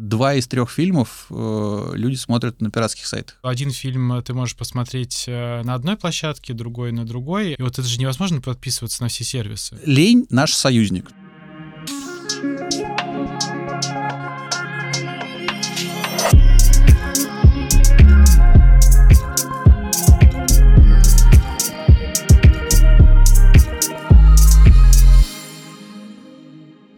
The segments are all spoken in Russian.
два из трех фильмов э, люди смотрят на пиратских сайтах. Один фильм ты можешь посмотреть э, на одной площадке, другой на другой. И вот это же невозможно подписываться на все сервисы. Лень — наш союзник.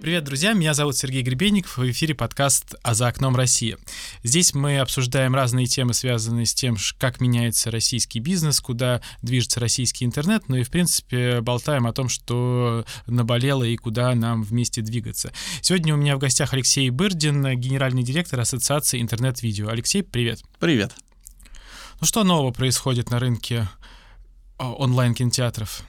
Привет, друзья! Меня зовут Сергей Гребенников, в эфире подкаст «А за окном Россия». Здесь мы обсуждаем разные темы, связанные с тем, как меняется российский бизнес, куда движется российский интернет, ну и, в принципе, болтаем о том, что наболело и куда нам вместе двигаться. Сегодня у меня в гостях Алексей Бырдин, генеральный директор Ассоциации интернет-видео. Алексей, привет! Привет! Ну что нового происходит на рынке а, онлайн-кинотеатров?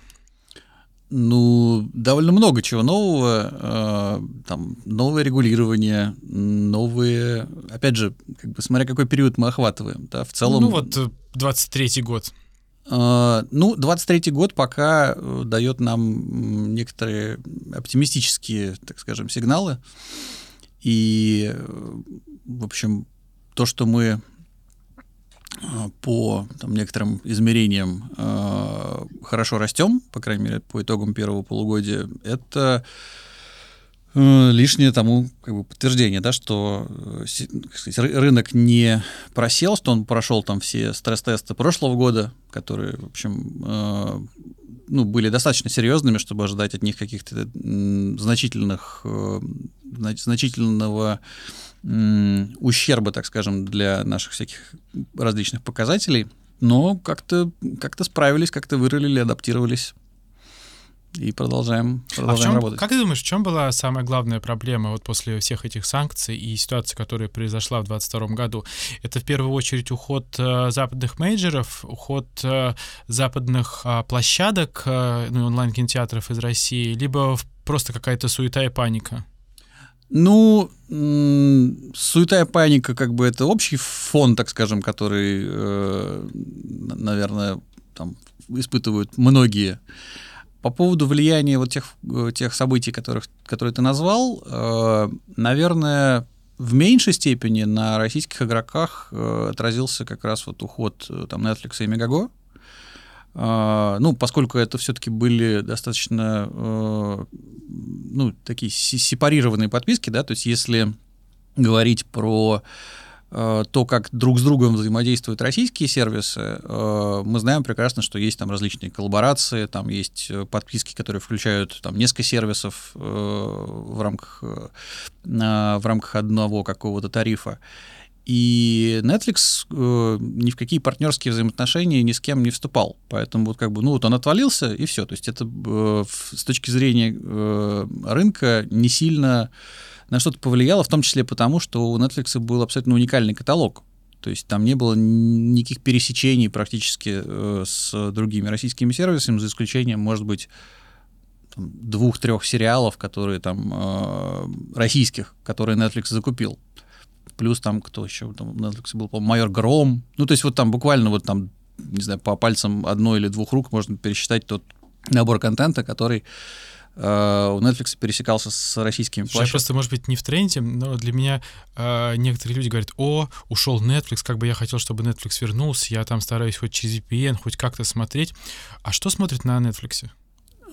Ну, довольно много чего нового. Э, там новое регулирование, новые... Опять же, как бы смотря какой период мы охватываем. Да, в целом... Ну вот 23-й э, год. Э, ну, 23-й год пока дает нам некоторые оптимистические, так скажем, сигналы. И, в общем, то, что мы по там, некоторым измерениям э, хорошо растем, по крайней мере, по итогам первого полугодия, это э, лишнее тому как бы, подтверждение, да, что э, сказать, рынок не просел, что он прошел там все стресс-тесты прошлого года, которые, в общем, э, ну, были достаточно серьезными, чтобы ожидать от них каких-то значительных, э, значительного ущерба, так скажем, для наших всяких различных показателей, но как-то как справились, как-то вырулили, адаптировались и продолжаем, продолжаем а чем, работать. Как ты думаешь, в чем была самая главная проблема вот после всех этих санкций и ситуации, которая произошла в 2022 году? Это в первую очередь уход э, западных мейджеров, уход э, западных э, площадок, ну, онлайн-кинотеатров из России, либо просто какая-то суета и паника? Ну, суета и паника, как бы это общий фон, так скажем, который, э, наверное, там испытывают многие. По поводу влияния вот тех, э, тех событий, которых, которые ты назвал, э, наверное, в меньшей степени на российских игроках отразился как раз вот уход там Netflix и Megago. А, ну, поскольку это все-таки были достаточно, э, ну, такие сепарированные подписки, да, то есть если говорить про э, то, как друг с другом взаимодействуют российские сервисы, э, мы знаем прекрасно, что есть там различные коллаборации, там есть подписки, которые включают там несколько сервисов в рамках, в рамках одного какого-то тарифа. И Netflix э, ни в какие партнерские взаимоотношения ни с кем не вступал. Поэтому вот как бы, ну вот он отвалился, и все. То есть это э, с точки зрения э, рынка не сильно на что-то повлияло, в том числе потому, что у Netflix был абсолютно уникальный каталог. То есть там не было никаких пересечений практически э, с другими российскими сервисами, за исключением, может быть, двух-трех сериалов, которые там э, российских, которые Netflix закупил плюс там кто еще, там на Netflix был, майор Гром. Ну, то есть вот там буквально вот там, не знаю, по пальцам одной или двух рук можно пересчитать тот набор контента, который э, у Netflix пересекался с российскими площадками. просто, может быть, не в тренде, но для меня э, некоторые люди говорят, о, ушел Netflix, как бы я хотел, чтобы Netflix вернулся, я там стараюсь хоть через VPN, хоть как-то смотреть. А что смотрит на Netflix?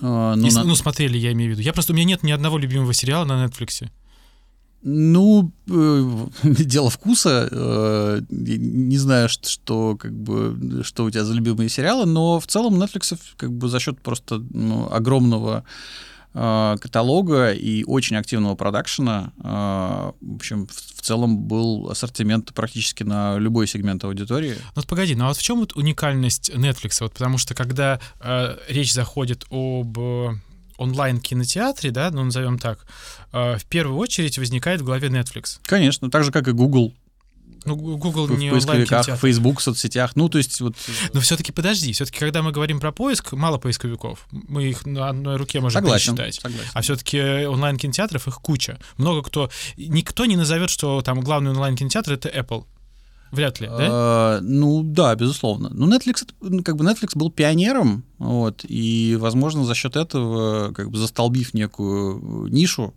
Uh, ну, Если, на... ну, смотрели, я имею в виду. Я просто, у меня нет ни одного любимого сериала на Netflix. Ну, э, дело вкуса. Э, не знаю, что, что, как бы, что у тебя за любимые сериалы, но в целом Netflix как бы за счет просто ну, огромного э, каталога и очень активного продакшена, в общем, в, целом был ассортимент практически на любой сегмент аудитории. Ну вот погоди, ну а вот в чем вот уникальность Netflix? Вот потому что когда э, речь заходит об онлайн-кинотеатре, да, ну назовем так, э, в первую очередь возникает в голове Netflix. Конечно, так же, как и Google. Ну, Google в, не в поисковиках, в Facebook, в соцсетях. Ну, то есть вот... Но все-таки подожди, все-таки, когда мы говорим про поиск, мало поисковиков. Мы их на одной руке можем согласен, пересчитать. Согласен. А все-таки онлайн-кинотеатров их куча. Много кто... Никто не назовет, что там главный онлайн-кинотеатр — это Apple. Вряд ли, да? А, ну да, безусловно. Ну Netflix, как бы Netflix был пионером, вот, и, возможно, за счет этого, как бы застолбив некую нишу,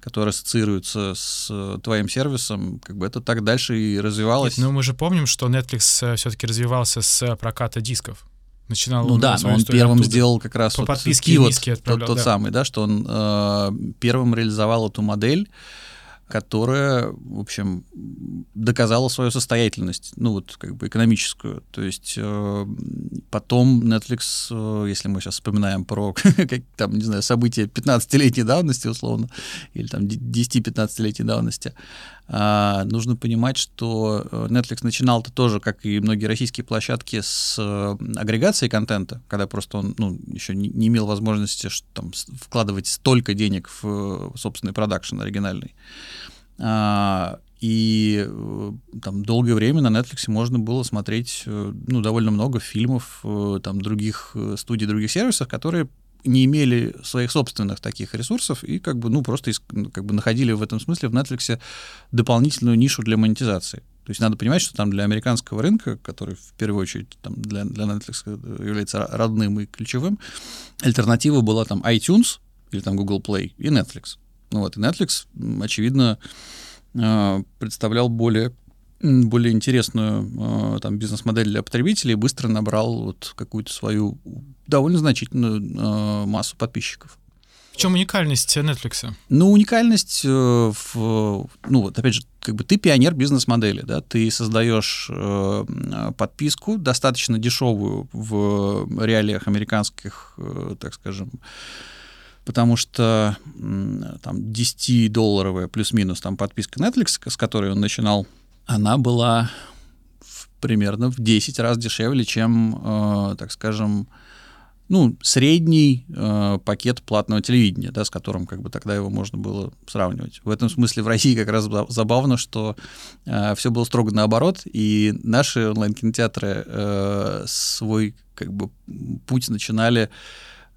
которая ассоциируется с твоим сервисом, как бы это так дальше и развивалось. Нет, ну мы же помним, что Netflix э, все-таки развивался с проката дисков. Начинал ну да, но он первым оттуда. сделал как раз по вот подписке вот, тот, тот да. самый, да, что он э, первым реализовал эту модель которая, в общем, доказала свою состоятельность, ну вот как бы экономическую. То есть э, потом Netflix, э, если мы сейчас вспоминаем про как, там, не знаю, события 15-летней давности условно, или там 10-15-летней давности, нужно понимать, что э, Netflix начинал-то тоже, как и многие российские площадки, с э, агрегацией контента, когда просто он ну, еще не, имел возможности что, там, вкладывать столько денег в, в собственный продакшн оригинальный. А, и э, там долгое время на Netflix можно было смотреть э, ну, довольно много фильмов э, там, других студий, других сервисов, которые не имели своих собственных таких ресурсов и как бы, ну, просто ну, как бы находили в этом смысле в Netflix дополнительную нишу для монетизации. То есть надо понимать, что там для американского рынка, который в первую очередь там, для, для Netflix является родным и ключевым, альтернатива была там iTunes или там Google Play и Netflix. Ну вот, и Netflix, очевидно, э, представлял более более интересную э, там бизнес-модель для потребителей быстро набрал вот какую-то свою довольно значительную э, массу подписчиков. В чем уникальность Netflix? Ну, уникальность в, ну вот опять же, как бы ты пионер бизнес-модели, да, ты создаешь э, подписку достаточно дешевую в реалиях американских, э, так скажем, потому что там 10-долларовая плюс-минус там подписка Netflix, с которой он начинал, она была в, примерно в 10 раз дешевле, чем, э, так скажем, ну, средний э, пакет платного телевидения, да, с которым как бы тогда его можно было сравнивать. В этом смысле в России как раз забавно, что э, все было строго наоборот, и наши онлайн-кинотеатры э, свой как бы путь начинали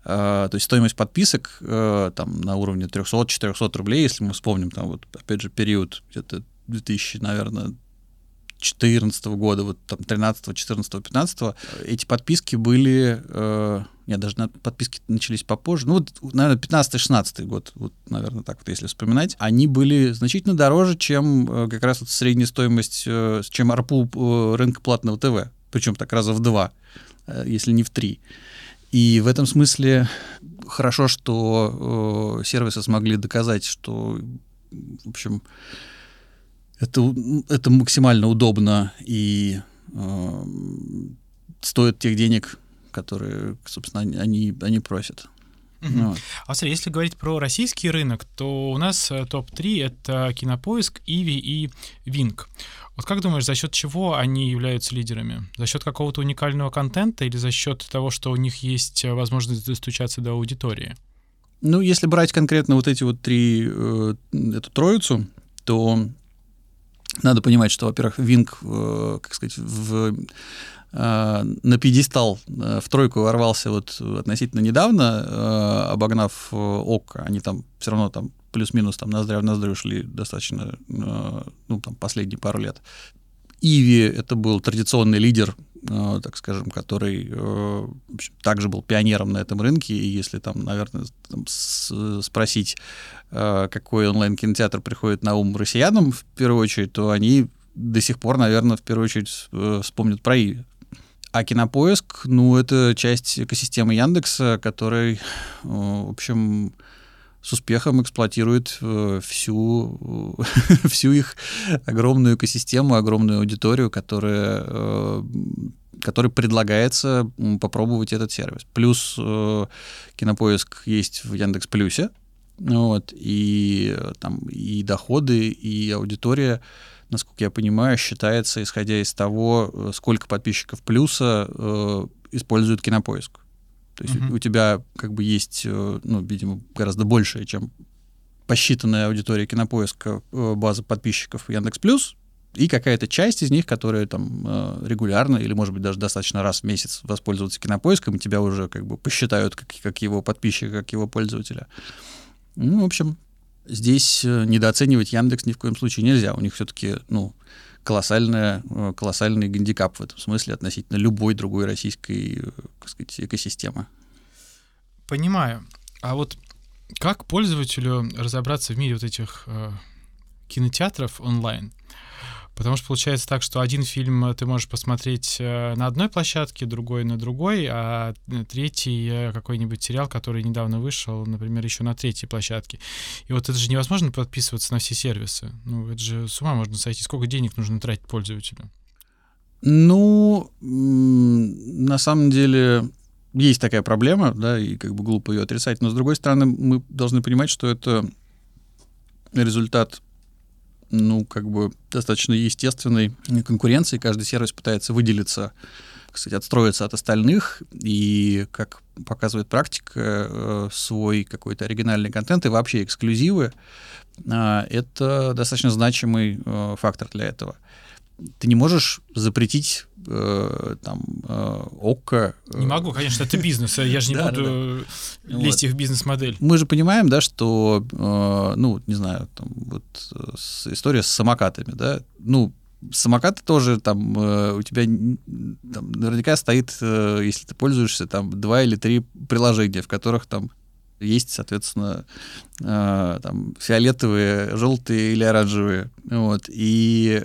Uh, то есть стоимость подписок uh, там на уровне 300-400 рублей, если мы вспомним там вот опять же период где-то 2000, наверное, 2014 года, вот там 13, 14, 15, эти подписки были, э, нет, даже на, подписки начались попозже, ну вот, наверное, 15-16 год, вот, наверное, так вот, если вспоминать, они были значительно дороже, чем э, как раз вот средняя стоимость, э, чем арпу э, рынка платного ТВ, причем так раза в два, э, если не в три. И в этом смысле хорошо, что э, сервисы смогли доказать, что, в общем, это, это максимально удобно и э, стоит тех денег, которые, собственно, они, они просят. Угу. Вот. А смотри, если говорить про российский рынок, то у нас э, топ-3 — это Кинопоиск, Иви и Винк. Вот как думаешь, за счет чего они являются лидерами? За счет какого-то уникального контента или за счет того, что у них есть э, возможность достучаться до аудитории? Ну, если брать конкретно вот эти вот три, э, эту троицу, то надо понимать, что, во-первых, Винк, э, как сказать, в э, на пьедестал э, в тройку ворвался вот относительно недавно, обогнав ОК, они там все равно там плюс-минус там ноздря в ноздрю шли достаточно, ну, там, последние пару лет. Иви — это был традиционный лидер, так скажем, который э, общем, также был пионером на этом рынке, и если там, наверное, там, спросить, какой онлайн-кинотеатр приходит на ум россиянам в первую очередь, то они до сих пор, наверное, в первую очередь вспомнят про Иви. А Кинопоиск, ну, это часть экосистемы Яндекса, который, в общем, с успехом эксплуатирует э, всю, всю их огромную экосистему, огромную аудиторию, которая, э, которой предлагается попробовать этот сервис. Плюс э, Кинопоиск есть в Яндекс Плюсе, вот, и там и доходы, и аудитория, насколько я понимаю, считается, исходя из того, сколько подписчиков плюса э, используют Кинопоиск. То есть uh-huh. у тебя как бы есть, э, ну, видимо, гораздо большая, чем посчитанная аудитория кинопоиска э, база подписчиков Яндекс Плюс, и какая-то часть из них, которые там э, регулярно или, может быть, даже достаточно раз в месяц воспользуются кинопоиском, и тебя уже как бы посчитают как, как его подписчика, как его пользователя. Ну, в общем, Здесь недооценивать Яндекс ни в коем случае нельзя. У них все-таки, ну, колоссальная, э, колоссальный гандикап в этом смысле относительно любой другой российской, так сказать, экосистемы. Понимаю. А вот как пользователю разобраться в мире вот этих э, кинотеатров онлайн? Потому что получается так, что один фильм ты можешь посмотреть э, на одной площадке, другой на другой, а третий э, какой-нибудь сериал, который недавно вышел, например, еще на третьей площадке. И вот это же невозможно подписываться на все сервисы. Ну, это же с ума можно сойти. Сколько денег нужно тратить пользователю? Ну, на самом деле, есть такая проблема, да, и как бы глупо ее отрицать, но с другой стороны, мы должны понимать, что это результат ну, как бы достаточно естественной конкуренции. Каждый сервис пытается выделиться, кстати, отстроиться от остальных, и, как показывает практика, э, свой какой-то оригинальный контент и вообще эксклюзивы а, — это достаточно значимый э, фактор для этого ты не можешь запретить э, там э, ОККО. Э, не могу, конечно, это бизнес, я же не да, буду да, да. лезть вот. в бизнес-модель. Мы же понимаем, да, что, э, ну, не знаю, там, вот история с самокатами, да, ну, самокаты тоже там э, у тебя там, наверняка стоит, э, если ты пользуешься, там два или три приложения, в которых там есть, соответственно, э, там, фиолетовые, желтые или оранжевые. Вот. И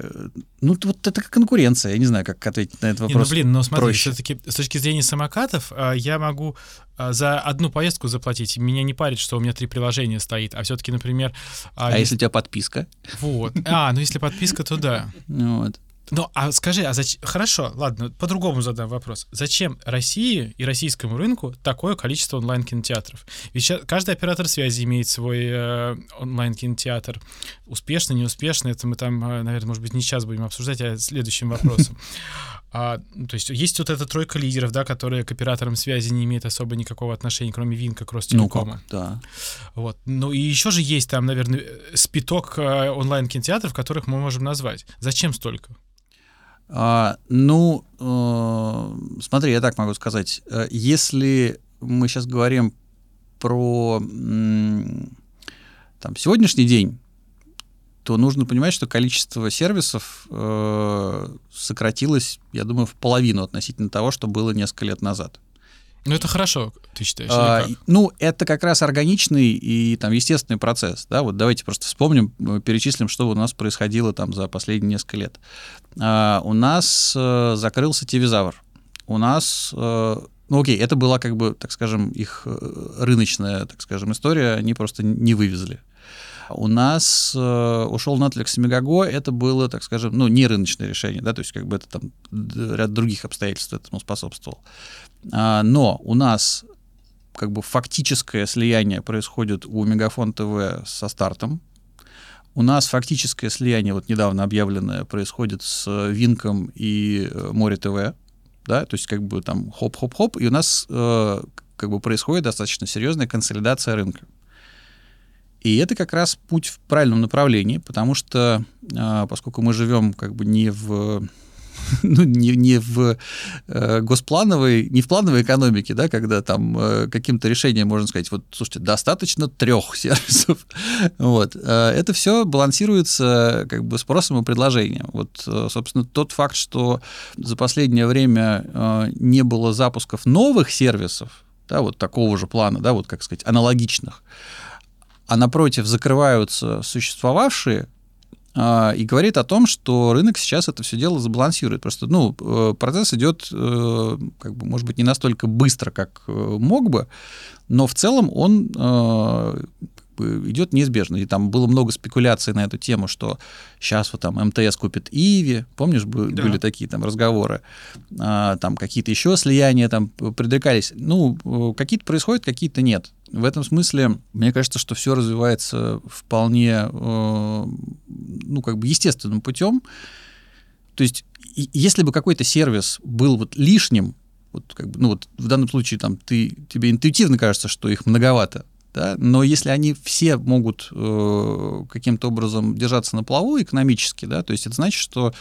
ну, вот это конкуренция. Я не знаю, как ответить на этот вопрос. Не, ну, блин, но смотри, все-таки с точки зрения самокатов э, я могу э, за одну поездку заплатить. Меня не парит, что у меня три приложения стоит. А все-таки, например... А, а если у тебя подписка? Вот. А, ну если подписка, то да. Вот. Ну, а скажи, а зачем... Хорошо, ладно, по-другому задам вопрос. Зачем России и российскому рынку такое количество онлайн-кинотеатров? Ведь сейчас каждый оператор связи имеет свой э, онлайн-кинотеатр. Успешно, неуспешно, это мы там, э, наверное, может быть, не сейчас будем обсуждать, а следующим вопросом. А, ну, то есть есть вот эта тройка лидеров, да, которые к операторам связи не имеют особо никакого отношения, кроме Винка, Кросстелекома. Ну, как, да. Вот. Ну и еще же есть там, наверное, спиток э, онлайн-кинотеатров, которых мы можем назвать. Зачем столько? А, ну, э, смотри, я так могу сказать. Э, если мы сейчас говорим про там, сегодняшний день, то нужно понимать, что количество сервисов э, сократилось, я думаю, в половину относительно того, что было несколько лет назад. Ну, это хорошо, ты считаешь? А, ну, это как раз органичный и там естественный процесс. Да? Вот давайте просто вспомним, э, перечислим, что у нас происходило там за последние несколько лет. А, у нас а, закрылся Тивизавр. У нас э, ну окей, это была как бы, так скажем, их рыночная, так скажем, история, они просто не вывезли. У нас э, ушел Netflix и Megago, это было, так скажем, ну, не рыночное решение, да, то есть как бы это там ряд других обстоятельств этому способствовал. А, но у нас как бы фактическое слияние происходит у Мегафон ТВ со стартом. У нас фактическое слияние, вот недавно объявленное, происходит с Винком и э, Море ТВ, да, то есть как бы там хоп-хоп-хоп, и у нас э, как бы происходит достаточно серьезная консолидация рынка. И это как раз путь в правильном направлении, потому что э, поскольку мы живем как бы не в ну, не, не в э, госплановой, не в плановой экономике, да, когда там э, каким-то решением можно сказать, вот, слушайте, достаточно трех сервисов. вот. Э, это все балансируется как бы спросом и предложением. Вот, э, собственно, тот факт, что за последнее время э, не было запусков новых сервисов, да, вот такого же плана, да, вот, как сказать, аналогичных, а напротив закрываются существовавшие, а, и говорит о том, что рынок сейчас это все дело забалансирует. Просто, ну, э, процесс идет, э, как бы, может быть, не настолько быстро, как э, мог бы, но в целом он идет неизбежно. И там было много спекуляций на эту тему, что сейчас вот там МТС купит Иви, помнишь, были да. такие там разговоры, а, там какие-то еще слияния там предрекались. Ну, какие-то происходят, какие-то нет. В этом смысле, мне кажется, что все развивается вполне, ну, как бы естественным путем. То есть, если бы какой-то сервис был вот лишним, вот как бы, ну вот в данном случае там ты, тебе интуитивно кажется, что их многовато, да? Но если они все могут э, каким-то образом держаться на плаву экономически, да, то есть это значит, что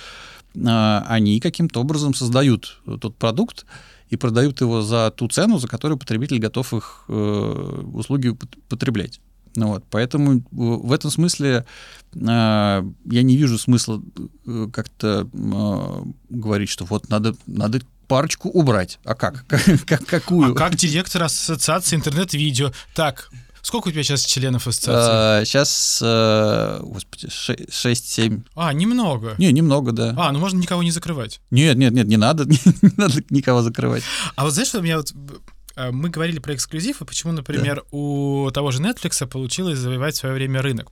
э, они каким-то образом создают тот продукт и продают его за ту цену, за которую потребитель готов их э, услуги потреблять. Ну, вот, поэтому в этом смысле э, я не вижу смысла э, как-то э, говорить, что вот надо, надо парочку убрать. А как? как какую? А как директор ассоциации интернет-видео? Так, Сколько у тебя сейчас членов ассоциации? А, сейчас, а, господи, 6-7. А, немного. Не, немного, да. А, ну можно никого не закрывать. Нет, нет, нет, не надо, не надо никого закрывать. А вот знаешь, что у меня вот э, мы говорили про эксклюзив, и почему, например, да. у того же Netflix получилось завоевать в свое время рынок.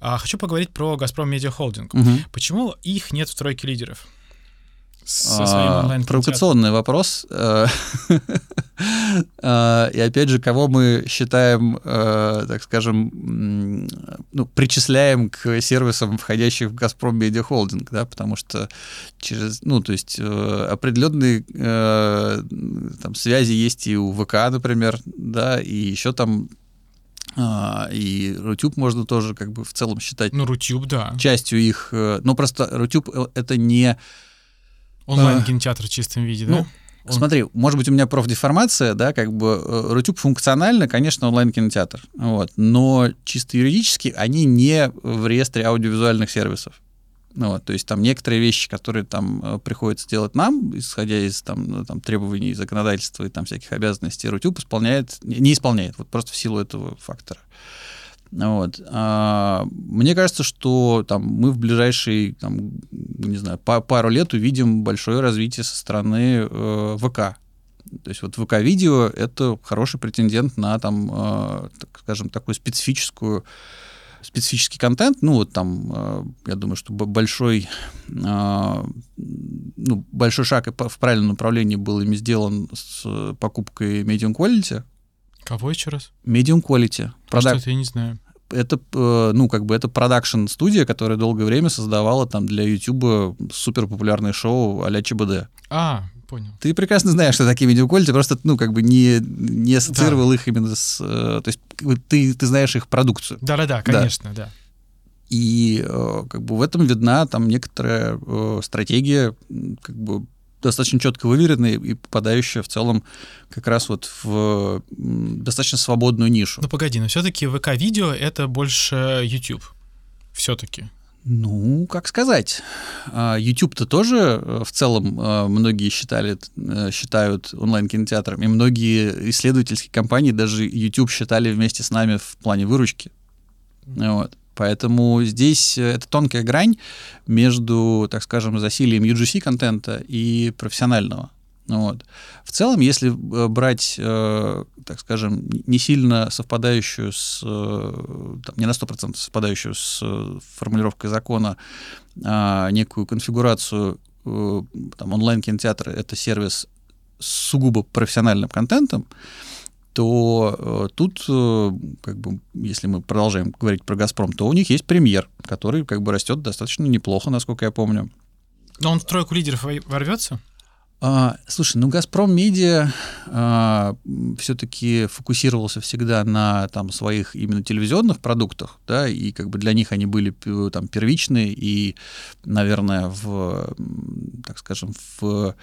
А, хочу поговорить про Газпром Медиа Холдинг. Угу. Почему их нет в тройке лидеров? Со своим а, Провокационный вопрос. Э, э, и опять же, кого мы считаем, э, так скажем, ну, причисляем к сервисам, входящих в Газпром Медиа Холдинг, да, потому что через, ну, то есть определенные там связи есть и у ВК, например, да, и еще там и Рутюб можно тоже как бы в целом считать. Ну, Рутюб, да. Частью их. Но просто Рутюб это не Онлайн-кинотеатр в чистом виде, ну, да? Он... Смотри, может быть, у меня профдеформация, да, как бы э, Рутюб функционально, конечно, онлайн-кинотеатр, вот, но чисто юридически они не в реестре аудиовизуальных сервисов. Ну, вот, то есть там некоторые вещи, которые там э, приходится делать нам, исходя из там, ну, там, требований законодательства и там всяких обязанностей, Рутюб исполняет, не исполняет, вот просто в силу этого фактора. Вот. А, мне кажется, что там, мы в ближайшие, там, не знаю, пару лет увидим большое развитие со стороны э, ВК. То есть вот ВК-видео — это хороший претендент на, там, э, так скажем, такую специфическую специфический контент, ну вот там, э, я думаю, что большой, э, ну, большой шаг в правильном направлении был ими сделан с покупкой Medium Quality. Кого еще раз? Medium Quality. Продак... Что это я не знаю это, э, ну, как бы это продакшн-студия, которая долгое время создавала там для YouTube супер популярное шоу а-ля ЧБД. А, понял. Ты прекрасно знаешь, что такие видеоквалити, просто, ну, как бы не, не ассоциировал да. их именно с... Э, то есть ты, ты знаешь их продукцию. Да-да-да, конечно, да. да. И э, как бы в этом видна там некоторая стратегия как бы достаточно четко выверенная и попадающая в целом как раз вот в достаточно свободную нишу. Ну погоди, но все-таки ВК-видео — это больше YouTube. Все-таки. Ну, как сказать. А, YouTube-то тоже э, в целом э, многие считали, э, считают онлайн-кинотеатром, и многие исследовательские компании даже YouTube считали вместе с нами в плане выручки. Вот. Поэтому здесь э, это тонкая грань между, так скажем, засилием UGC-контента и профессионального. Вот. В целом, если э, брать, э, так скажем, не сильно совпадающую с, э, там, не на 100% совпадающую с э, формулировкой закона э, некую конфигурацию э, онлайн-кинотеатра, это сервис с сугубо профессиональным контентом, то э, тут, э, как бы, если мы продолжаем говорить про «Газпром», то у них есть премьер, который как бы растет достаточно неплохо, насколько я помню. Но он в тройку лидеров ворвется? А, слушай, ну «Газпром Медиа» а, все-таки фокусировался всегда на там, своих именно телевизионных продуктах, да, и как бы для них они были там первичные и, наверное, в, так скажем, в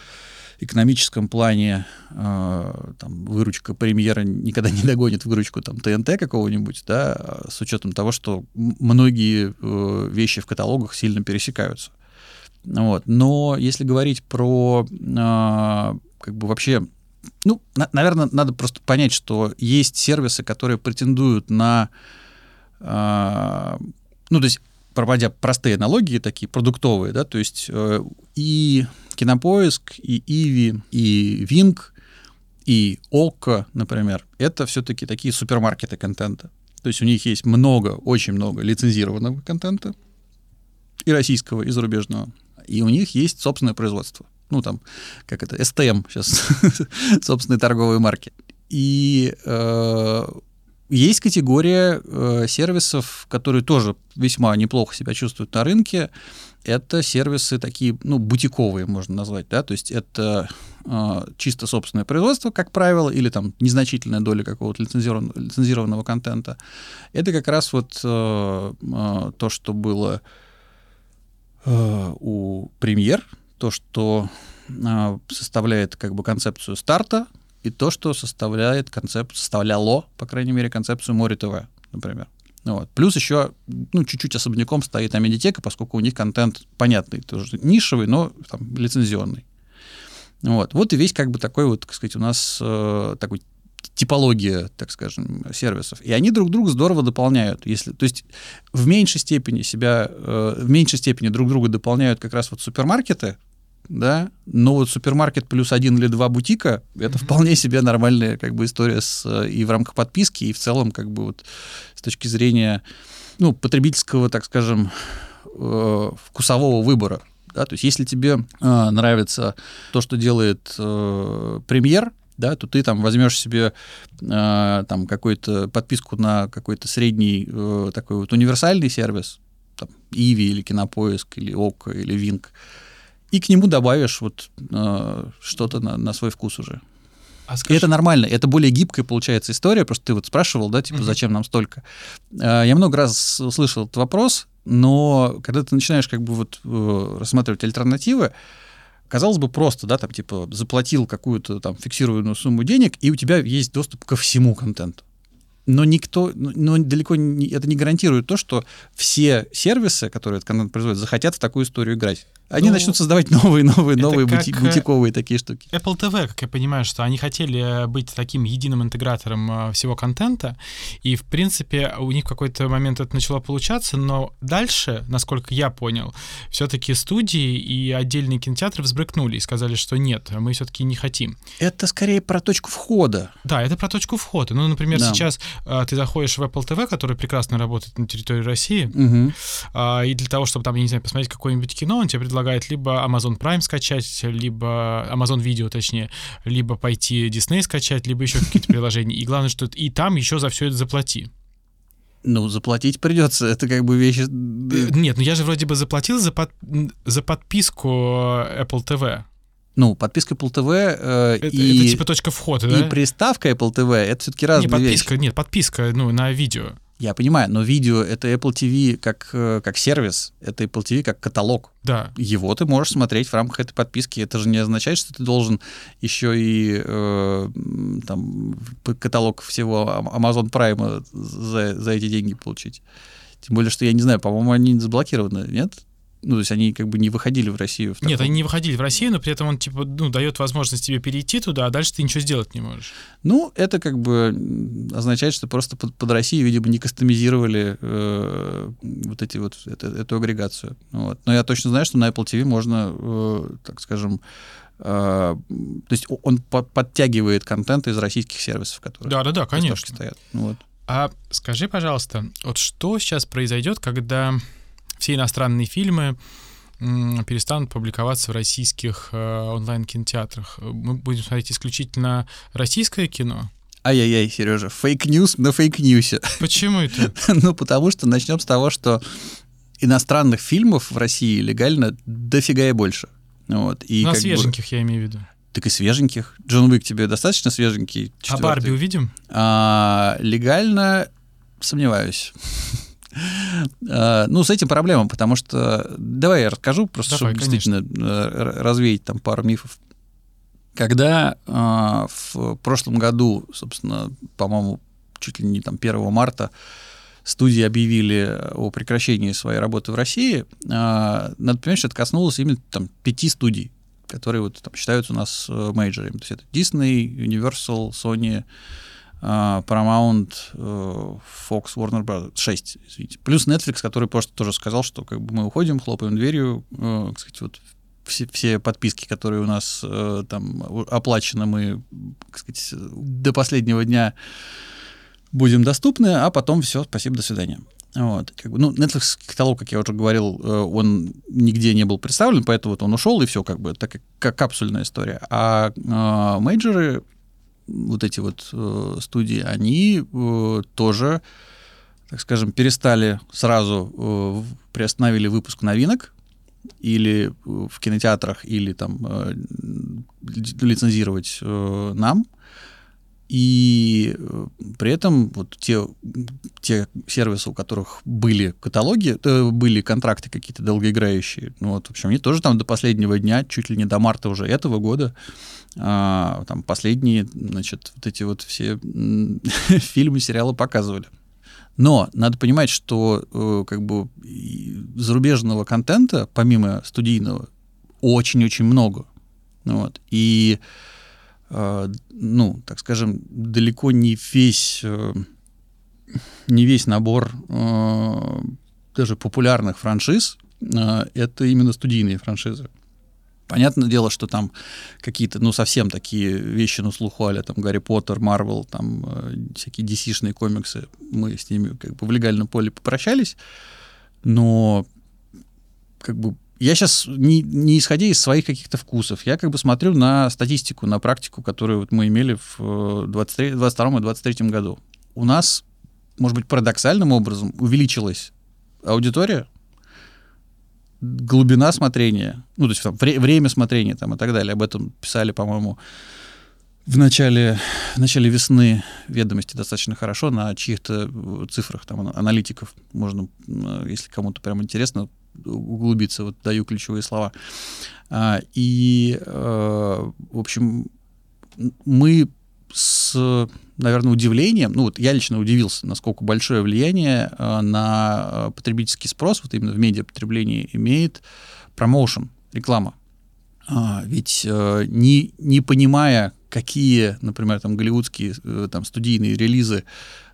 экономическом плане э, там, выручка премьера никогда не догонит выручку там, ТНТ какого-нибудь, да, с учетом того, что многие э, вещи в каталогах сильно пересекаются. Вот. Но если говорить про э, как бы вообще ну, на, наверное, надо просто понять, что есть сервисы, которые претендуют на, э, ну, то есть, проводя простые аналогии, такие продуктовые, да, то есть э, и Кинопоиск, и Иви, и Винг, и Окко, например, это все-таки такие супермаркеты контента. То есть у них есть много, очень много лицензированного контента, и российского, и зарубежного. И у них есть собственное производство. Ну, там, как это, STM сейчас, собственные торговые марки. И э, есть категория э, сервисов, которые тоже весьма неплохо себя чувствуют на рынке это сервисы такие, ну, бутиковые, можно назвать, да, то есть это э, чисто собственное производство, как правило, или там незначительная доля какого-то лицензированного, лицензированного контента. Это как раз вот э, э, то, что было э, у премьер, то, что э, составляет как бы концепцию старта, и то, что составляет концепцию, составляло, по крайней мере, концепцию Море ТВ, например. Вот. Плюс еще, ну, чуть-чуть особняком стоит Амедитека, поскольку у них контент понятный, тоже нишевый, но там, лицензионный. Вот. вот и весь как бы такой вот, так сказать, у нас э, такой типология, так скажем, сервисов. И они друг друга здорово дополняют. Если, то есть в меньшей степени себя, э, в меньшей степени друг друга дополняют как раз вот супермаркеты, да, но вот супермаркет плюс один или два бутика — это mm-hmm. вполне себе нормальная как бы история с, э, и в рамках подписки, и в целом как бы вот с точки зрения, ну, потребительского, так скажем, э, вкусового выбора. Да? То есть если тебе э, нравится то, что делает э, премьер, да, то ты там возьмешь себе э, там какую-то подписку на какой-то средний э, такой вот универсальный сервис, там, Иви или Кинопоиск, или ОК, или Винк, и к нему добавишь вот э, что-то на, на свой вкус уже. А скажи... И это нормально, это более гибкая получается история, просто ты вот спрашивал, да, типа, зачем нам столько. Э, я много раз слышал этот вопрос, но когда ты начинаешь как бы вот э, рассматривать альтернативы, казалось бы, просто, да, там, типа, заплатил какую-то там фиксированную сумму денег, и у тебя есть доступ ко всему контенту. Но никто, но далеко не, это не гарантирует то, что все сервисы, которые этот контент производят, захотят в такую историю играть. Они ну, начнут создавать новые, новые, новые бути- э, бутиковые такие штуки. Apple TV, как я понимаю, что они хотели быть таким единым интегратором э, всего контента, и, в принципе, у них в какой-то момент это начало получаться, но дальше, насколько я понял, все-таки студии и отдельные кинотеатры взбрыкнули и сказали, что нет, мы все-таки не хотим. Это скорее про точку входа. Да, это про точку входа. Ну, например, да. сейчас э, ты заходишь в Apple TV, который прекрасно работает на территории России, угу. э, и для того, чтобы там, я не знаю, посмотреть какое-нибудь кино, он тебе предлагает предлагает либо Amazon Prime скачать, либо Amazon Video, точнее, либо пойти Disney скачать, либо еще какие-то приложения. И главное, что и там еще за все это заплати. Ну, заплатить придется, это как бы вещи... Э, нет, ну я же вроде бы заплатил за, под... за подписку Apple TV. Ну, подписка Apple TV э, это, и... Это типа точка входа, да? И приставка Apple TV — это все-таки разные не, подписка, вещи. Нет, подписка, ну, на видео. Я понимаю, но видео — это Apple TV как, э, как сервис, это Apple TV как каталог. Да. Его ты можешь смотреть в рамках этой подписки. Это же не означает, что ты должен еще и э, там, каталог всего Amazon Prime за, за эти деньги получить. Тем более, что я не знаю, по-моему, они заблокированы, нет? Ну, то есть они как бы не выходили в Россию. В таком... Нет, они не выходили в Россию, но при этом он типа ну, дает возможность тебе перейти туда, а дальше ты ничего сделать не можешь. Ну, это как бы означает, что просто под, под Россию, видимо, не кастомизировали э, вот эти вот это, эту агрегацию. Вот. Но я точно знаю, что на Apple TV можно, э, так скажем, э, то есть он по подтягивает контент из российских сервисов, которые да, да, да, конечно стоят. Вот. А скажи, пожалуйста, вот что сейчас произойдет, когда все иностранные фильмы перестанут публиковаться в российских э, онлайн-кинотеатрах. Мы будем смотреть исключительно российское кино. Ай-яй-яй, Сережа, fake news на fake news е. Почему это? ну, потому что начнем с того, что иностранных фильмов в России легально дофига и больше. Вот, и На свеженьких, бы... я имею в виду. Так и свеженьких. Джон Уик тебе достаточно свеженький? Четвертый. А Барби увидим? А, легально сомневаюсь. А, ну, с этим проблема, потому что... Давай я расскажу, просто Давай, чтобы конечно. действительно э, развеять там пару мифов. Когда э, в прошлом году, собственно, по-моему, чуть ли не там 1 марта студии объявили о прекращении своей работы в России, э, надо понимать, что это коснулось именно там пяти студий, которые вот там считаются у нас э, мейджорами. То есть это Disney, Universal, Sony, а, Paramount, э, Fox, Warner Bros. 6, извините. Плюс Netflix, который просто тоже сказал, что как бы мы уходим, хлопаем дверью, э, сказать, вот все, все подписки, которые у нас э, там оплачены, мы, так сказать, до последнего дня будем доступны, а потом все, спасибо, до свидания. Вот, как бы, ну, Netflix каталог, как я уже говорил, он нигде не был представлен, поэтому вот он ушел, и все, как бы, так как капсульная история. А э, мейджоры вот эти вот э, студии, они э, тоже, так скажем, перестали сразу, э, приостановили выпуск новинок, или э, в кинотеатрах, или там э, лицензировать э, нам. И э, при этом вот те, те сервисы, у которых были каталоги, э, были контракты какие-то долгоиграющие, ну вот, в общем, они тоже там до последнего дня, чуть ли не до марта уже этого года, а, там последние, значит, вот эти вот все фильмы, сериалы показывали. Но надо понимать, что э, как бы зарубежного контента, помимо студийного, очень-очень много. Вот. И, ну, так скажем, далеко не весь, э, не весь набор э, даже популярных франшиз э, это именно студийные франшизы. Понятное дело, что там какие-то, ну, совсем такие вещи на слуху, а там Гарри Поттер, Марвел, там э, всякие DC-шные комиксы, мы с ними как бы в легальном поле попрощались, но как бы я сейчас не, не исходя из своих каких-то вкусов, я как бы смотрю на статистику, на практику, которую вот мы имели в 23, 22 и 23 году. У нас, может быть, парадоксальным образом увеличилась аудитория, глубина смотрения, ну, то есть там, вре- время смотрения там, и так далее. Об этом писали, по-моему, в начале, в начале весны ведомости достаточно хорошо на чьих-то э, цифрах, там, аналитиков. Можно, э, если кому-то прям интересно, углубиться. Вот даю ключевые слова. А, и, э, в общем, мы с, наверное, удивлением, ну вот я лично удивился, насколько большое влияние э, на э, потребительский спрос, вот именно в медиапотреблении имеет промоушен, реклама. А, ведь не, не понимая, какие, например, там голливудские там студийные релизы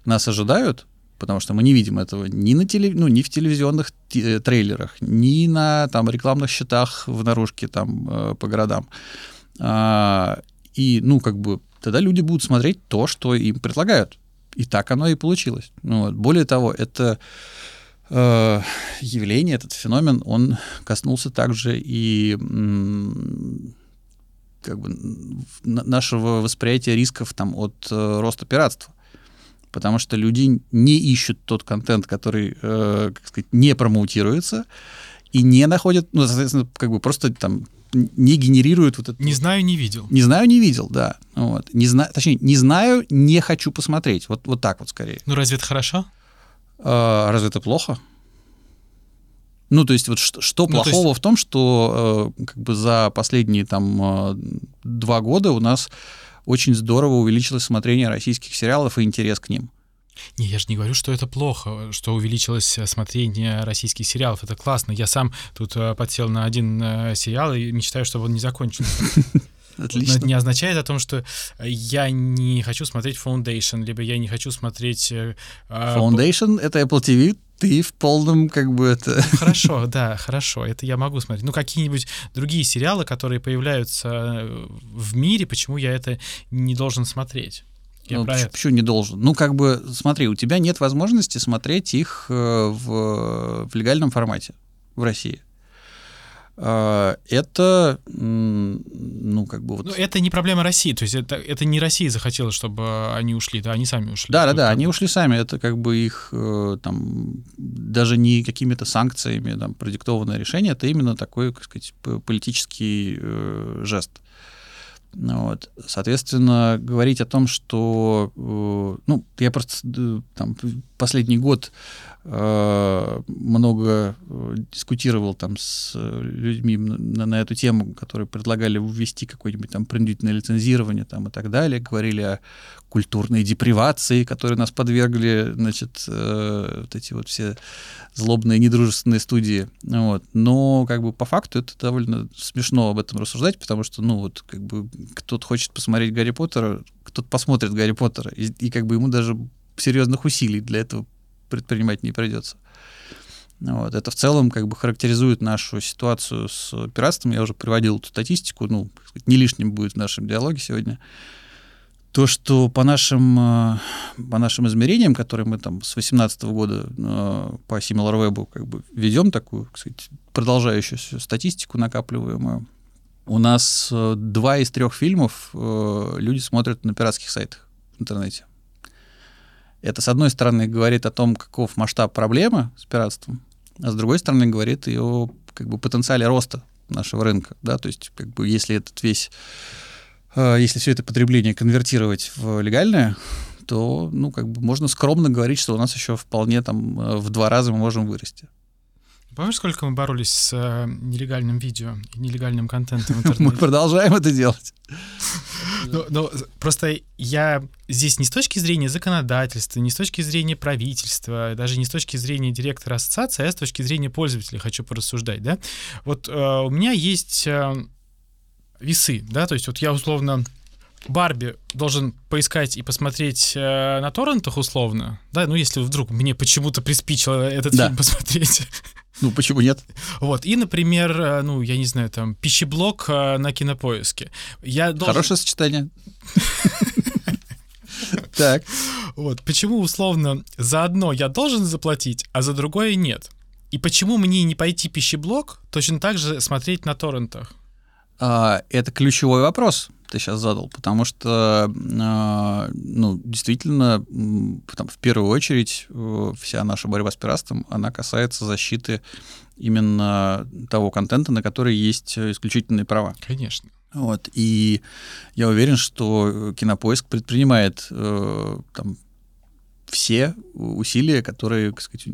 нас ожидают, потому что мы не видим этого ни, на телев... ну, ни в телевизионных трейлерах, ни на там, рекламных счетах в наружке там, по городам. А, и, ну, как бы тогда люди будут смотреть то, что им предлагают. И так оно и получилось. Ну, вот. Более того, это э, явление, этот феномен, он коснулся также и м, как бы, нашего восприятия рисков там, от э, роста пиратства. Потому что люди не ищут тот контент, который, э, как сказать, не промоутируется, и не находят, ну, соответственно, как бы просто там не генерирует вот это. Не знаю, не видел. Не знаю, не видел, да. Вот. Не знаю, точнее, не знаю, не хочу посмотреть. Вот, вот так вот скорее. Ну, разве это хорошо? А, разве это плохо? Ну, то есть, вот что, что ну, плохого есть... в том, что э, как бы за последние там э, два года у нас очень здорово увеличилось смотрение российских сериалов и интерес к ним. Не, я же не говорю, что это плохо, что увеличилось э, смотрение российских сериалов. Это классно. Я сам тут э, подсел на один э, сериал и мечтаю, чтобы он не закончился. Отлично. Но это не означает о том, что я не хочу смотреть Foundation, либо я не хочу смотреть... Foundation — это Apple TV, ты в полном как бы это... Ну, хорошо, да, хорошо, это я могу смотреть. Ну, какие-нибудь другие сериалы, которые появляются в мире, почему я это не должен смотреть? Я ну, почему, почему не должен? Ну, как бы, смотри, у тебя нет возможности смотреть их э, в, в легальном формате в России. А, это, ну, как бы вот... Ну, это не проблема России, то есть это, это не Россия захотела, чтобы они ушли, да, они сами ушли. Да, да, да, они ушли сами, это как бы их, э, там, даже не какими-то санкциями, там, продиктованное решение, это именно такой, как сказать, политический э, жест. Вот. Соответственно, говорить о том, что, э, ну, я просто там последний год много дискутировал там с людьми на, на эту тему, которые предлагали ввести какое-нибудь там принудительное лицензирование там и так далее, говорили о культурной депривации, которые нас подвергли, значит, вот эти вот все злобные, недружественные студии. Вот. Но как бы по факту это довольно смешно об этом рассуждать, потому что, ну, вот как бы кто-то хочет посмотреть Гарри Поттера, кто-то посмотрит Гарри Поттера, и, и как бы ему даже серьезных усилий для этого предпринимать не придется. Вот. Это в целом как бы характеризует нашу ситуацию с пиратством. Я уже приводил эту статистику, ну, не лишним будет в нашем диалоге сегодня то, что по нашим, э, по нашим измерениям, которые мы там с 2018 года э, по SimilarWeb как бы ведем такую, так сказать, продолжающуюся статистику накапливаемую, у нас э, два из трех фильмов люди смотрят на пиратских сайтах в интернете. Это, с одной стороны, говорит о том, каков масштаб проблемы с пиратством, а с другой стороны, говорит и о как бы, потенциале роста нашего рынка. Да? То есть, как бы, если этот весь Э, если все это потребление конвертировать в легальное, то, ну, как бы можно скромно говорить, что у нас еще вполне там э, в два раза мы можем вырасти. Помнишь, сколько мы боролись с э, нелегальным видео и нелегальным контентом в интернете? Мы продолжаем это делать. Ну, ну, просто я здесь не с точки зрения законодательства, не с точки зрения правительства, даже не с точки зрения директора ассоциации, а с точки зрения пользователя хочу порассуждать, да. Вот э, у меня есть э, весы, да, то есть вот я условно Барби должен поискать и посмотреть э, на торрентах условно, да, ну если вдруг мне почему-то приспичило этот Да. фильм посмотреть. Ну, почему нет? Вот, и, например, э, ну, я не знаю, там, пищеблок э, на кинопоиске. Я должен... Хорошее сочетание. Так. Вот, почему условно за одно я должен заплатить, а за другое нет? И почему мне не пойти пищеблок точно так же смотреть на торрентах? А, Это ключевой вопрос ты сейчас задал, потому что, а, ну, действительно, там, в первую очередь э, вся наша борьба с пиратством, она касается защиты именно того контента, на который есть э, исключительные права. Конечно. Вот. И я уверен, что э, Кинопоиск предпринимает э, там, все усилия, которые, так сказать,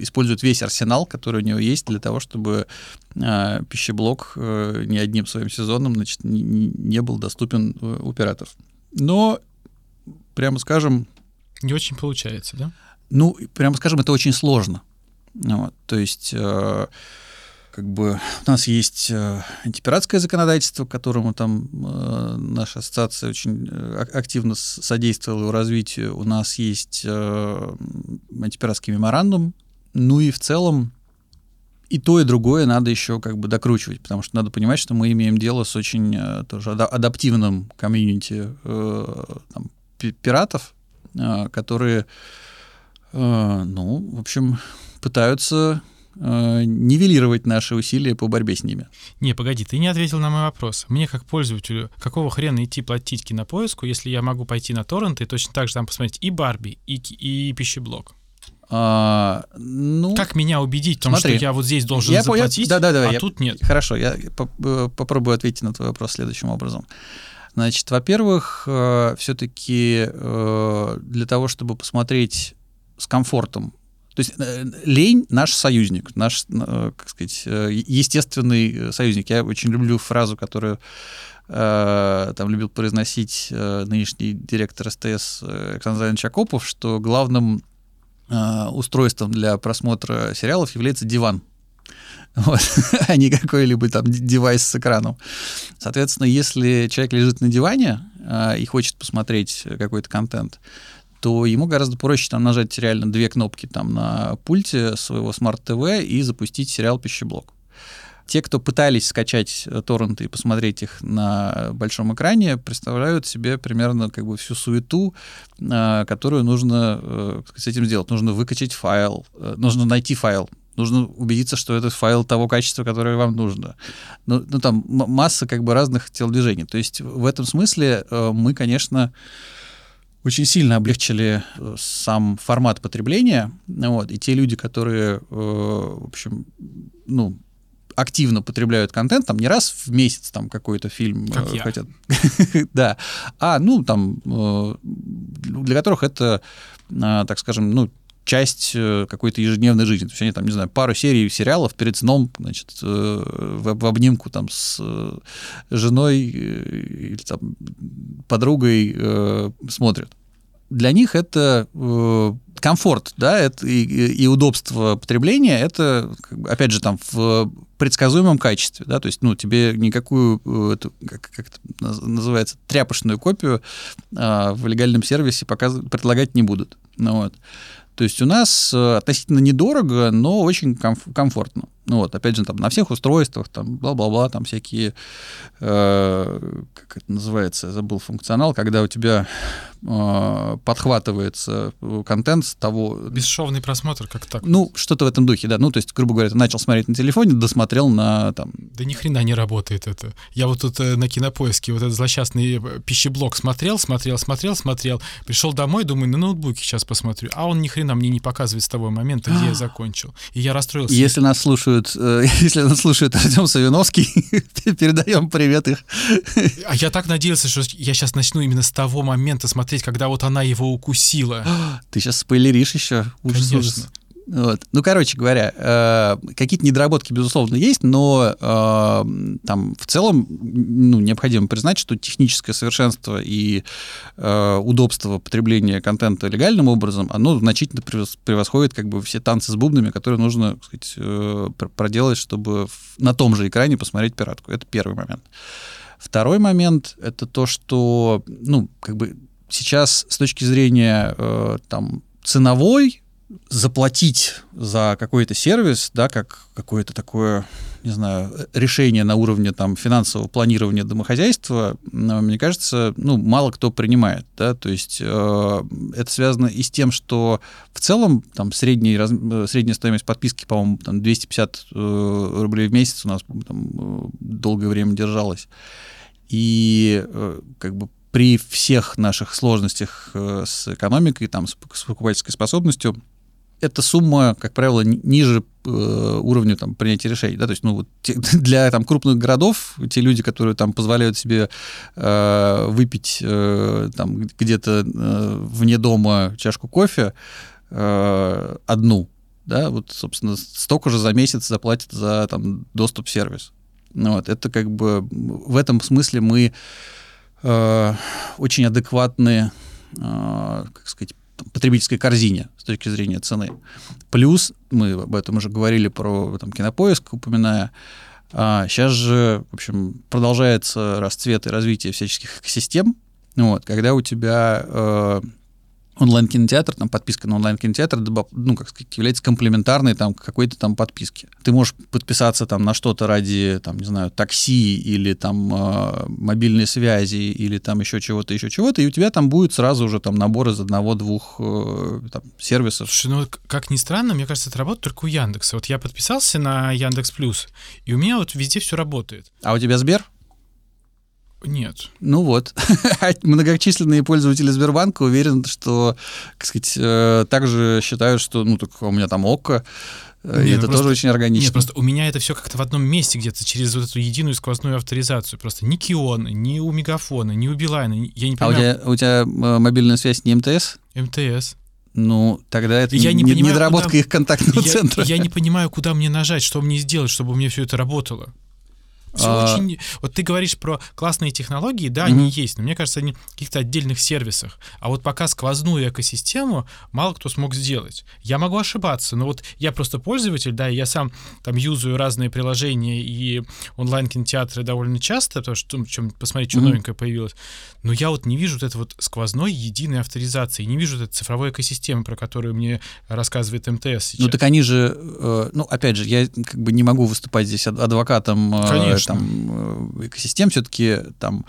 используют весь арсенал, который у него есть для того, чтобы э, пищеблок э, ни одним своим сезоном значит, не- не был доступен э, у пиратов. Но, прямо скажем, Не очень получается, да? ну, прямо скажем, это очень сложно. Вот, то есть, э, как бы у нас есть э, антипиратское законодательство, которому там э, наша ассоциация очень э, ак- активно содействовала его развитию. У нас есть э, антипиратский меморандум. Ну и в целом и то, и другое надо еще как бы докручивать, потому что надо понимать, что мы имеем дело с очень э, тоже ада- адаптивным комьюнити э, там, пи- пиратов, э, которые, э, ну, в общем, пытаются э, нивелировать наши усилия по борьбе с ними. Не, погоди, ты не ответил на мой вопрос. Мне как пользователю, какого хрена идти платить кинопоиску, если я могу пойти на торренты и точно так же там посмотреть и Барби, и, и пищеблок? А, ну, Как меня убедить в том, смотри, что я вот здесь должен я по- я- заплатить, да-да-да, а я- тут нет? Хорошо, я по- э, попробую ответить на твой вопрос следующим образом. Значит, во-первых, все-таки для того, чтобы посмотреть с комфортом, то есть э, лень наш союзник, наш, э, как сказать, э, естественный э, союзник. Я очень люблю фразу, которую э, там любил произносить э, нынешний директор СТС э, Александр Зайнович Акопов, что главным э, устройством для просмотра сериалов является диван. Вот, а не какой-либо там девайс с экраном. Соответственно, если человек лежит на диване а, и хочет посмотреть какой-то контент, то ему гораздо проще там нажать реально две кнопки там на пульте своего смарт-ТВ и запустить сериал «Пищеблок». Те, кто пытались скачать э, торренты и посмотреть их на большом экране, представляют себе примерно как бы всю суету, а, которую нужно э, с этим сделать. Нужно выкачать файл, э, нужно найти файл, нужно убедиться, что этот файл того качества, которое вам нужно. Ну, ну там масса как бы разных телодвижений. То есть в этом смысле э, мы, конечно, очень сильно облегчили э, сам формат потребления. Вот, и те люди, которые, э, в общем, ну, активно потребляют контент, там не раз в месяц там какой-то фильм Как э, я. хотят. да. А, ну, там, э, для которых это, э, так скажем, ну, часть э, какой-то ежедневной жизни. То есть они там, не знаю, пару серий сериалов перед сном, значит, э, в, обнимку там с э, женой или там подругой смотрят. Для них это комфорт, да, это и, и- удобство потребления, это, опять же, там в предсказуемом качестве, да, то есть, ну, тебе никакую, эту, как, как это наз- называется, тряпочную копию а, в легальном сервисе показ- предлагать не будут. Ну, вот. То есть у нас э, относительно недорого, но очень комф- комфортно. Ну вот, опять же, там на всех устройствах, там бла-бла-бла, там всякие, э, как это называется, я забыл функционал, когда у тебя э, подхватывается э, контент с того, Бесшовный просмотр, как так? ну, что-то в этом духе, да. Ну, то есть, грубо говоря, ты начал смотреть на телефоне, досмотрел на там. Да ни хрена не работает это. Я вот тут э, на кинопоиске вот этот злосчастный э, пищеблок смотрел, смотрел, смотрел, смотрел. Пришел домой, думаю, на ноутбуке сейчас посмотрю. А он ни хрена мне не показывает с того момента, где я закончил. И я расстроился. Если нас слушают, э, если нас слушает Артем Савиновский, передаем привет их. А я так надеялся, что я сейчас начну именно с того момента смотреть, когда вот она его укусила. Ты сейчас спойлеришь еще. Ужас, Конечно. ужас. Вот. Ну, короче говоря, э, какие-то недоработки, безусловно, есть, но э, там в целом ну, необходимо признать, что техническое совершенство и э, удобство потребления контента легальным образом, оно значительно превосходит как бы все танцы с бубнами, которые нужно так сказать, э, проделать, чтобы на том же экране посмотреть пиратку. Это первый момент. Второй момент — это то, что, ну, как бы сейчас с точки зрения э, там ценовой заплатить за какой-то сервис, да, как какое-то такое, не знаю, решение на уровне там финансового планирования домохозяйства, мне кажется, ну, мало кто принимает, да, то есть э, это связано и с тем, что в целом там средний, раз, средняя стоимость подписки, по-моему, там 250 э, рублей в месяц у нас там, э, долгое время держалась, и э, как бы при всех наших сложностях э, с экономикой, там, с покупательской способностью, эта сумма, как правило, ниже э, уровня там, принятия решений. Да? То есть ну, вот, для там, крупных городов те люди, которые там, позволяют себе э, выпить э, там, где-то э, вне дома чашку кофе э, одну, да, вот, собственно, столько же за месяц заплатят за там, доступ в сервис. Ну, вот, это как бы в этом смысле мы э, очень адекватные, э, как сказать, потребительской корзине с точки зрения цены. Плюс, мы об этом уже говорили про там, кинопоиск, упоминая, а сейчас же, в общем, продолжается расцвет и развитие всяческих экосистем, вот, когда у тебя э, онлайн-кинотеатр, там подписка на онлайн-кинотеатр, ну, как сказать, является комплементарной там какой-то там подписке. Ты можешь подписаться там на что-то ради, там, не знаю, такси или там э, мобильной связи или там еще чего-то, еще чего-то, и у тебя там будет сразу уже там набор из одного-двух э, там, сервисов. Слушай, ну, как ни странно, мне кажется, это работает только у Яндекса. Вот я подписался на Яндекс Плюс, и у меня вот везде все работает. А у тебя Сбер? Нет. Ну вот. Многочисленные пользователи Сбербанка уверены, что, так сказать, э, также считают, что, ну, так у меня там ОККО, э, и это просто, тоже очень органично. Нет, просто у меня это все как-то в одном месте где-то через вот эту единую сквозную авторизацию. Просто ни Кион, ни у Мегафона, ни у Билайна. Я не понимаю. А у тебя, у тебя мобильная связь не МТС? МТС. Ну, тогда это я не, не понимаю, недоработка куда... их контактного я, центра. Я не понимаю, куда мне нажать, что мне сделать, чтобы у меня все это работало. Все а... очень... Вот ты говоришь про классные технологии, да, mm-hmm. они есть, но мне кажется, они в каких-то отдельных сервисах. А вот пока сквозную экосистему мало кто смог сделать. Я могу ошибаться, но вот я просто пользователь, да, и я сам там юзаю разные приложения и онлайн-кинотеатры довольно часто, потому что чем посмотреть, что mm-hmm. новенькое появилось. Но я вот не вижу вот это вот сквозной единой авторизации, не вижу вот этой цифровой экосистемы, про которую мне рассказывает МТС сейчас. Ну так они же, э, ну опять же, я как бы не могу выступать здесь адвокатом э, Конечно там э, экосистем все-таки там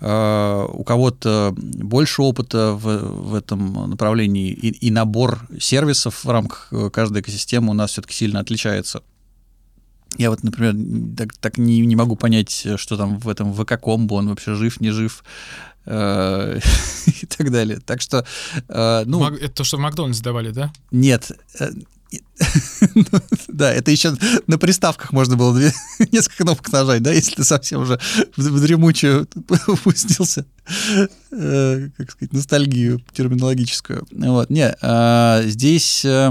э, у кого-то больше опыта в, в этом направлении, и, и набор сервисов в рамках э, каждой экосистемы у нас все-таки сильно отличается. Я вот, например, так, так не, не могу понять, что там в этом ВК-комбо, он вообще жив, не жив и так далее. Так что, ну... Это то, что в Макдональдс давали, да? Нет, да, это еще на приставках можно было несколько кнопок нажать, да, если ты совсем уже в, дремучую упустился, э, как сказать, ностальгию терминологическую. Вот, не, а, здесь, э,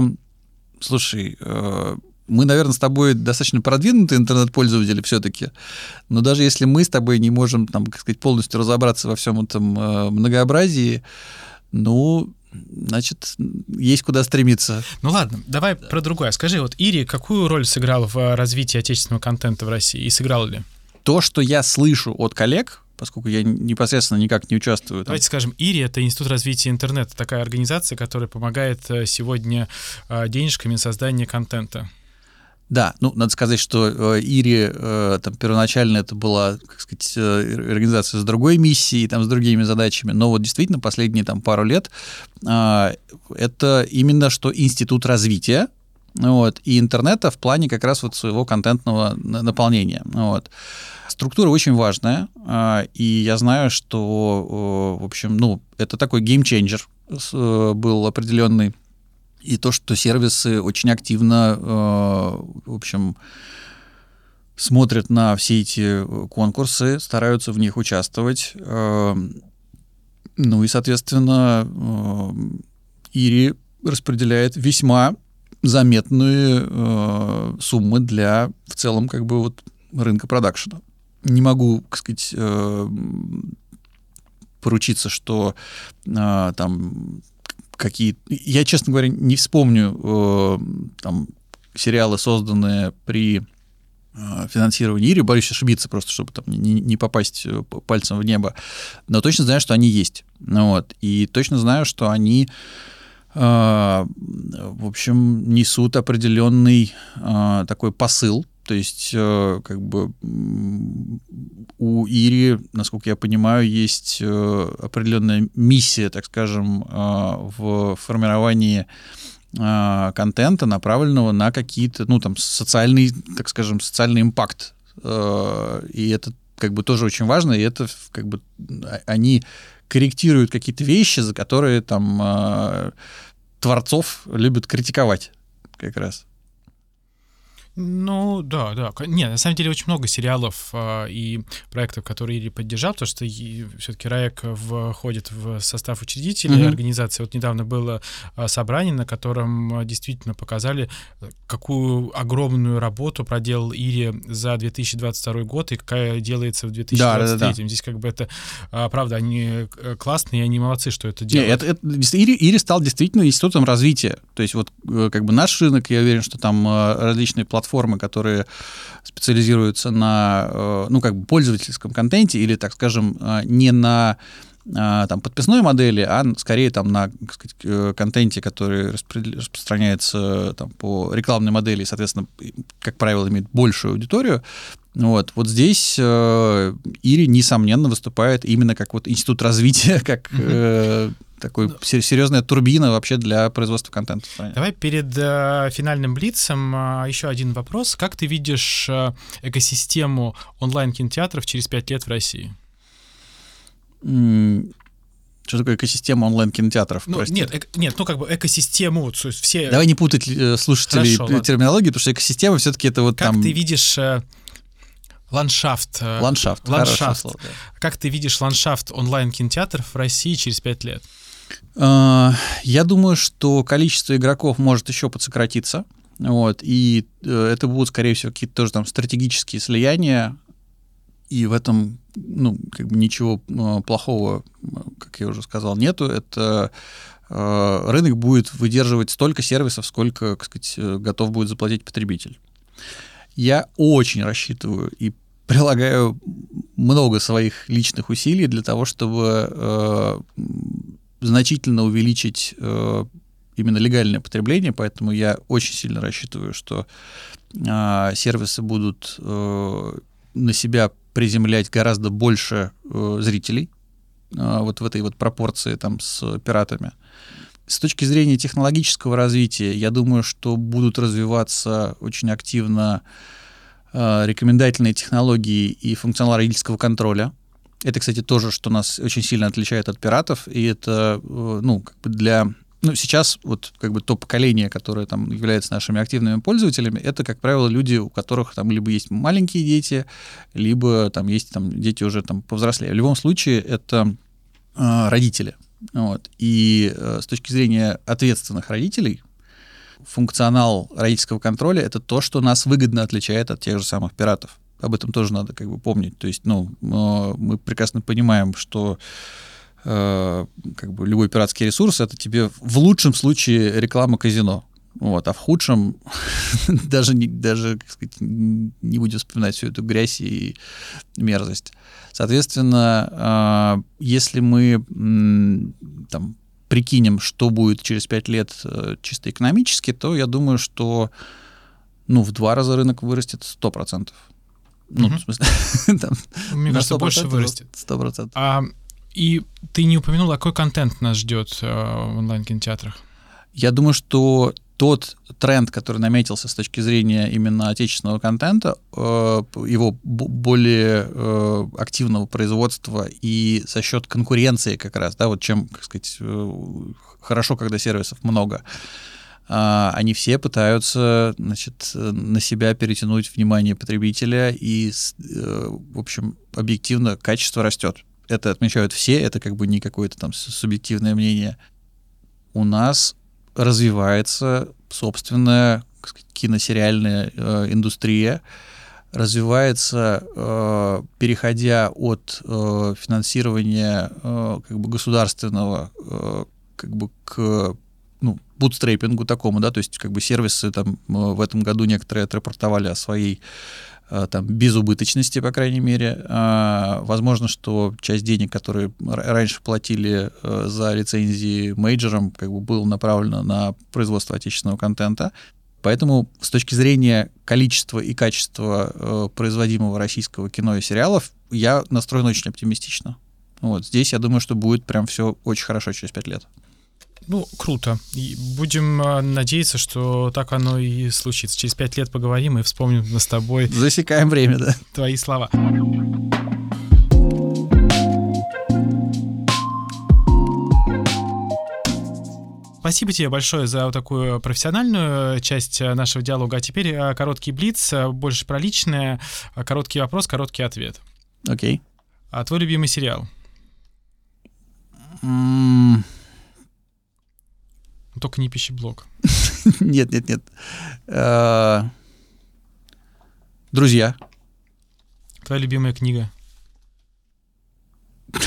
слушай, э, мы, наверное, с тобой достаточно продвинутые интернет-пользователи все-таки, но даже если мы с тобой не можем, там, как сказать, полностью разобраться во всем этом многообразии, ну, значит, есть куда стремиться. Ну ладно, давай да. про другое. Скажи, вот Ири какую роль сыграл в э, развитии отечественного контента в России и сыграл ли? То, что я слышу от коллег, поскольку я непосредственно никак не участвую. Давайте скажем, ИРИ — это Институт развития интернета, такая организация, которая помогает э, сегодня э, денежками создания контента. Да, ну, надо сказать, что э, Ири э, там первоначально это была, как сказать, э, организация с другой миссией, там, с другими задачами, но вот действительно последние там пару лет это именно что институт развития, вот, и интернета в плане как раз вот своего контентного наполнения. Вот. Структура очень важная, и я знаю, что, в общем, ну, это такой геймченджер был определенный и то, что сервисы очень активно, э, в общем, смотрят на все эти конкурсы, стараются в них участвовать. Э, ну и, соответственно, э, Ири распределяет весьма заметные э, суммы для в целом как бы вот рынка продакшена. Не могу, так сказать, э, поручиться, что э, там какие... Я, честно говоря, не вспомню э, там сериалы, созданные при э, финансировании Ири, боюсь ошибиться просто, чтобы там не, не попасть э, пальцем в небо, но точно знаю, что они есть. Вот. И точно знаю, что они э, в общем, несут определенный такой посыл то есть, э, как бы у Ири, насколько я понимаю, есть э, определенная миссия, так скажем, э, в формировании контента, направленного на какие-то, ну, там, социальный, так скажем, социальный импакт. И это как бы тоже очень важно, и это как бы а, они корректируют какие-то вещи, за которые там творцов любят критиковать как раз. Ну, да, да. Не, на самом деле очень много сериалов э, и проектов, которые Ири поддержал, потому что все-таки РАЭК входит в состав учредителей mm-hmm. организации. Вот недавно было э, собрание, на котором действительно показали, какую огромную работу проделал Ири за 2022 год и какая делается в 2023. Да, да, да. Здесь как бы это, э, правда, они классные, и они молодцы, что это делают. Не, это, это, Ири, Ири стал действительно институтом развития. То есть вот как бы наш рынок, я уверен, что там различные платформы платформы, которые специализируются на, э, ну, как бы пользовательском контенте или, так скажем, э, не на э, там, подписной модели, а скорее там на сказать, контенте, который распространяется там, по рекламной модели, и, соответственно, как правило, имеет большую аудиторию. Вот, вот здесь э, Ири, несомненно, выступает именно как вот институт развития, как э, такой ну, серьезная турбина вообще для производства контента. Давай перед э, финальным блицем э, еще один вопрос. Как ты видишь э, экосистему онлайн-кинотеатров через пять лет в России? Что такое экосистема онлайн-кинотеатров? Ну, нет, эк, нет, ну как бы экосистему, то есть все... Давай не путать э, слушателей Хорошо, терминологии, потому что экосистема все-таки это вот как там... Как ты видишь э, ландшафт? Э, ландшафт, ландшафт. Слово, да. Как ты видишь ландшафт онлайн-кинотеатров в России через пять лет? А, я думаю, что количество игроков может еще подсократиться. Вот, и э, это будут, скорее всего, какие-то тоже там стратегические слияния, и в этом ну, как бы ничего э, плохого, как я уже сказал, нету. Это э, рынок будет выдерживать столько сервисов, сколько, так сказать, готов будет заплатить потребитель. Я очень рассчитываю и прилагаю много своих личных усилий для того, чтобы значительно увеличить э, именно легальное потребление, поэтому я очень сильно рассчитываю, что э, сервисы будут э, на себя приземлять гораздо больше э, зрителей, э, вот в этой вот пропорции там с пиратами. С точки зрения технологического развития, я думаю, что будут развиваться очень активно э, рекомендательные технологии и функционал родительского контроля. Это, кстати, тоже, что нас очень сильно отличает от пиратов, и это, э, ну, как бы для ну, сейчас вот как бы то поколение, которое там является нашими активными пользователями, это, как правило, люди, у которых там либо есть маленькие дети, либо там есть там дети уже там повзрослее. В любом случае, это э, родители. Вот. И э, с точки зрения ответственных родителей, функционал родительского контроля — это то, что нас выгодно отличает от тех же самых пиратов об этом тоже надо как бы помнить. То есть, ну, мы прекрасно понимаем, что э, как бы любой пиратский ресурс это тебе в лучшем случае реклама казино. Вот, а в худшем даже, не, даже как сказать, не будем вспоминать всю эту грязь и мерзость. Соответственно, э, если мы там, прикинем, что будет через пять лет э, чисто экономически, то я думаю, что ну, в два раза рынок вырастет 100%. Ну, угу. в смысле, там, Мне кажется, больше вырастет. Сто процентов. А, и ты не упомянул, какой контент нас ждет э, в онлайн-кинотеатрах? Я думаю, что тот тренд, который наметился с точки зрения именно отечественного контента, э, его более э, активного производства и за счет конкуренции как раз, да, вот чем, как сказать, хорошо, когда сервисов много, они все пытаются значит, на себя перетянуть внимание потребителя, и, э, в общем, объективно качество растет. Это отмечают все, это как бы не какое-то там субъективное мнение. У нас развивается собственная киносериальная э, индустрия, развивается, э, переходя от э, финансирования э, как бы государственного э, как бы к бутстрейпингу такому, да, то есть как бы сервисы там в этом году некоторые отрапортовали о своей э, там безубыточности, по крайней мере. А, возможно, что часть денег, которые раньше платили э, за лицензии мейджорам, как бы было направлено на производство отечественного контента. Поэтому с точки зрения количества и качества э, производимого российского кино и сериалов я настроен очень оптимистично. Вот здесь я думаю, что будет прям все очень хорошо через пять лет. Ну, круто. И будем а, надеяться, что так оно и случится. Через пять лет поговорим и вспомним с тобой... Засекаем время, да. Твои слова. Спасибо тебе большое за вот такую профессиональную часть нашего диалога. А теперь короткий блиц, больше про личное. Короткий вопрос, короткий ответ. Окей. Okay. А твой любимый сериал? Mm. Только не пищеблок. Нет, нет, нет. А, друзья. Твоя любимая книга?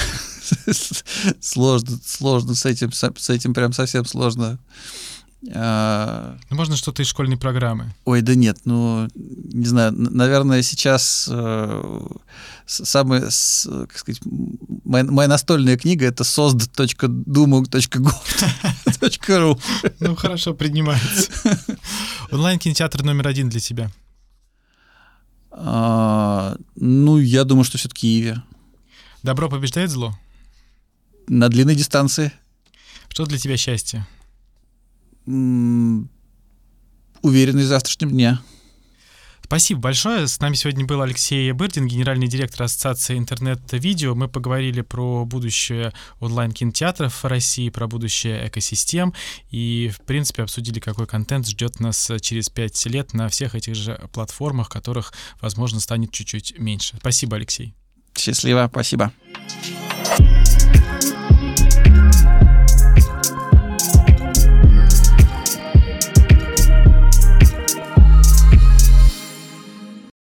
Сложно, сложно с этим, с этим прям совсем сложно. А... Ну, можно что-то из школьной программы. Ой, да нет, ну, не знаю, наверное, сейчас э, самая, с, как сказать, моя, моя настольная книга — это sosd.dumug.gov.ru. Ну, хорошо, принимается. Онлайн-кинотеатр номер один для тебя? А, ну, я думаю, что все-таки Иви. Добро побеждает зло? На длинной дистанции. Что для тебя счастье? Уверенный в завтрашнем дне. Спасибо большое. С нами сегодня был Алексей Бырдин, генеральный директор Ассоциации интернет-видео. Мы поговорили про будущее онлайн-кинотеатров в России, про будущее экосистем и, в принципе, обсудили, какой контент ждет нас через пять лет на всех этих же платформах, которых, возможно, станет чуть-чуть меньше. Спасибо, Алексей. Счастливо, спасибо.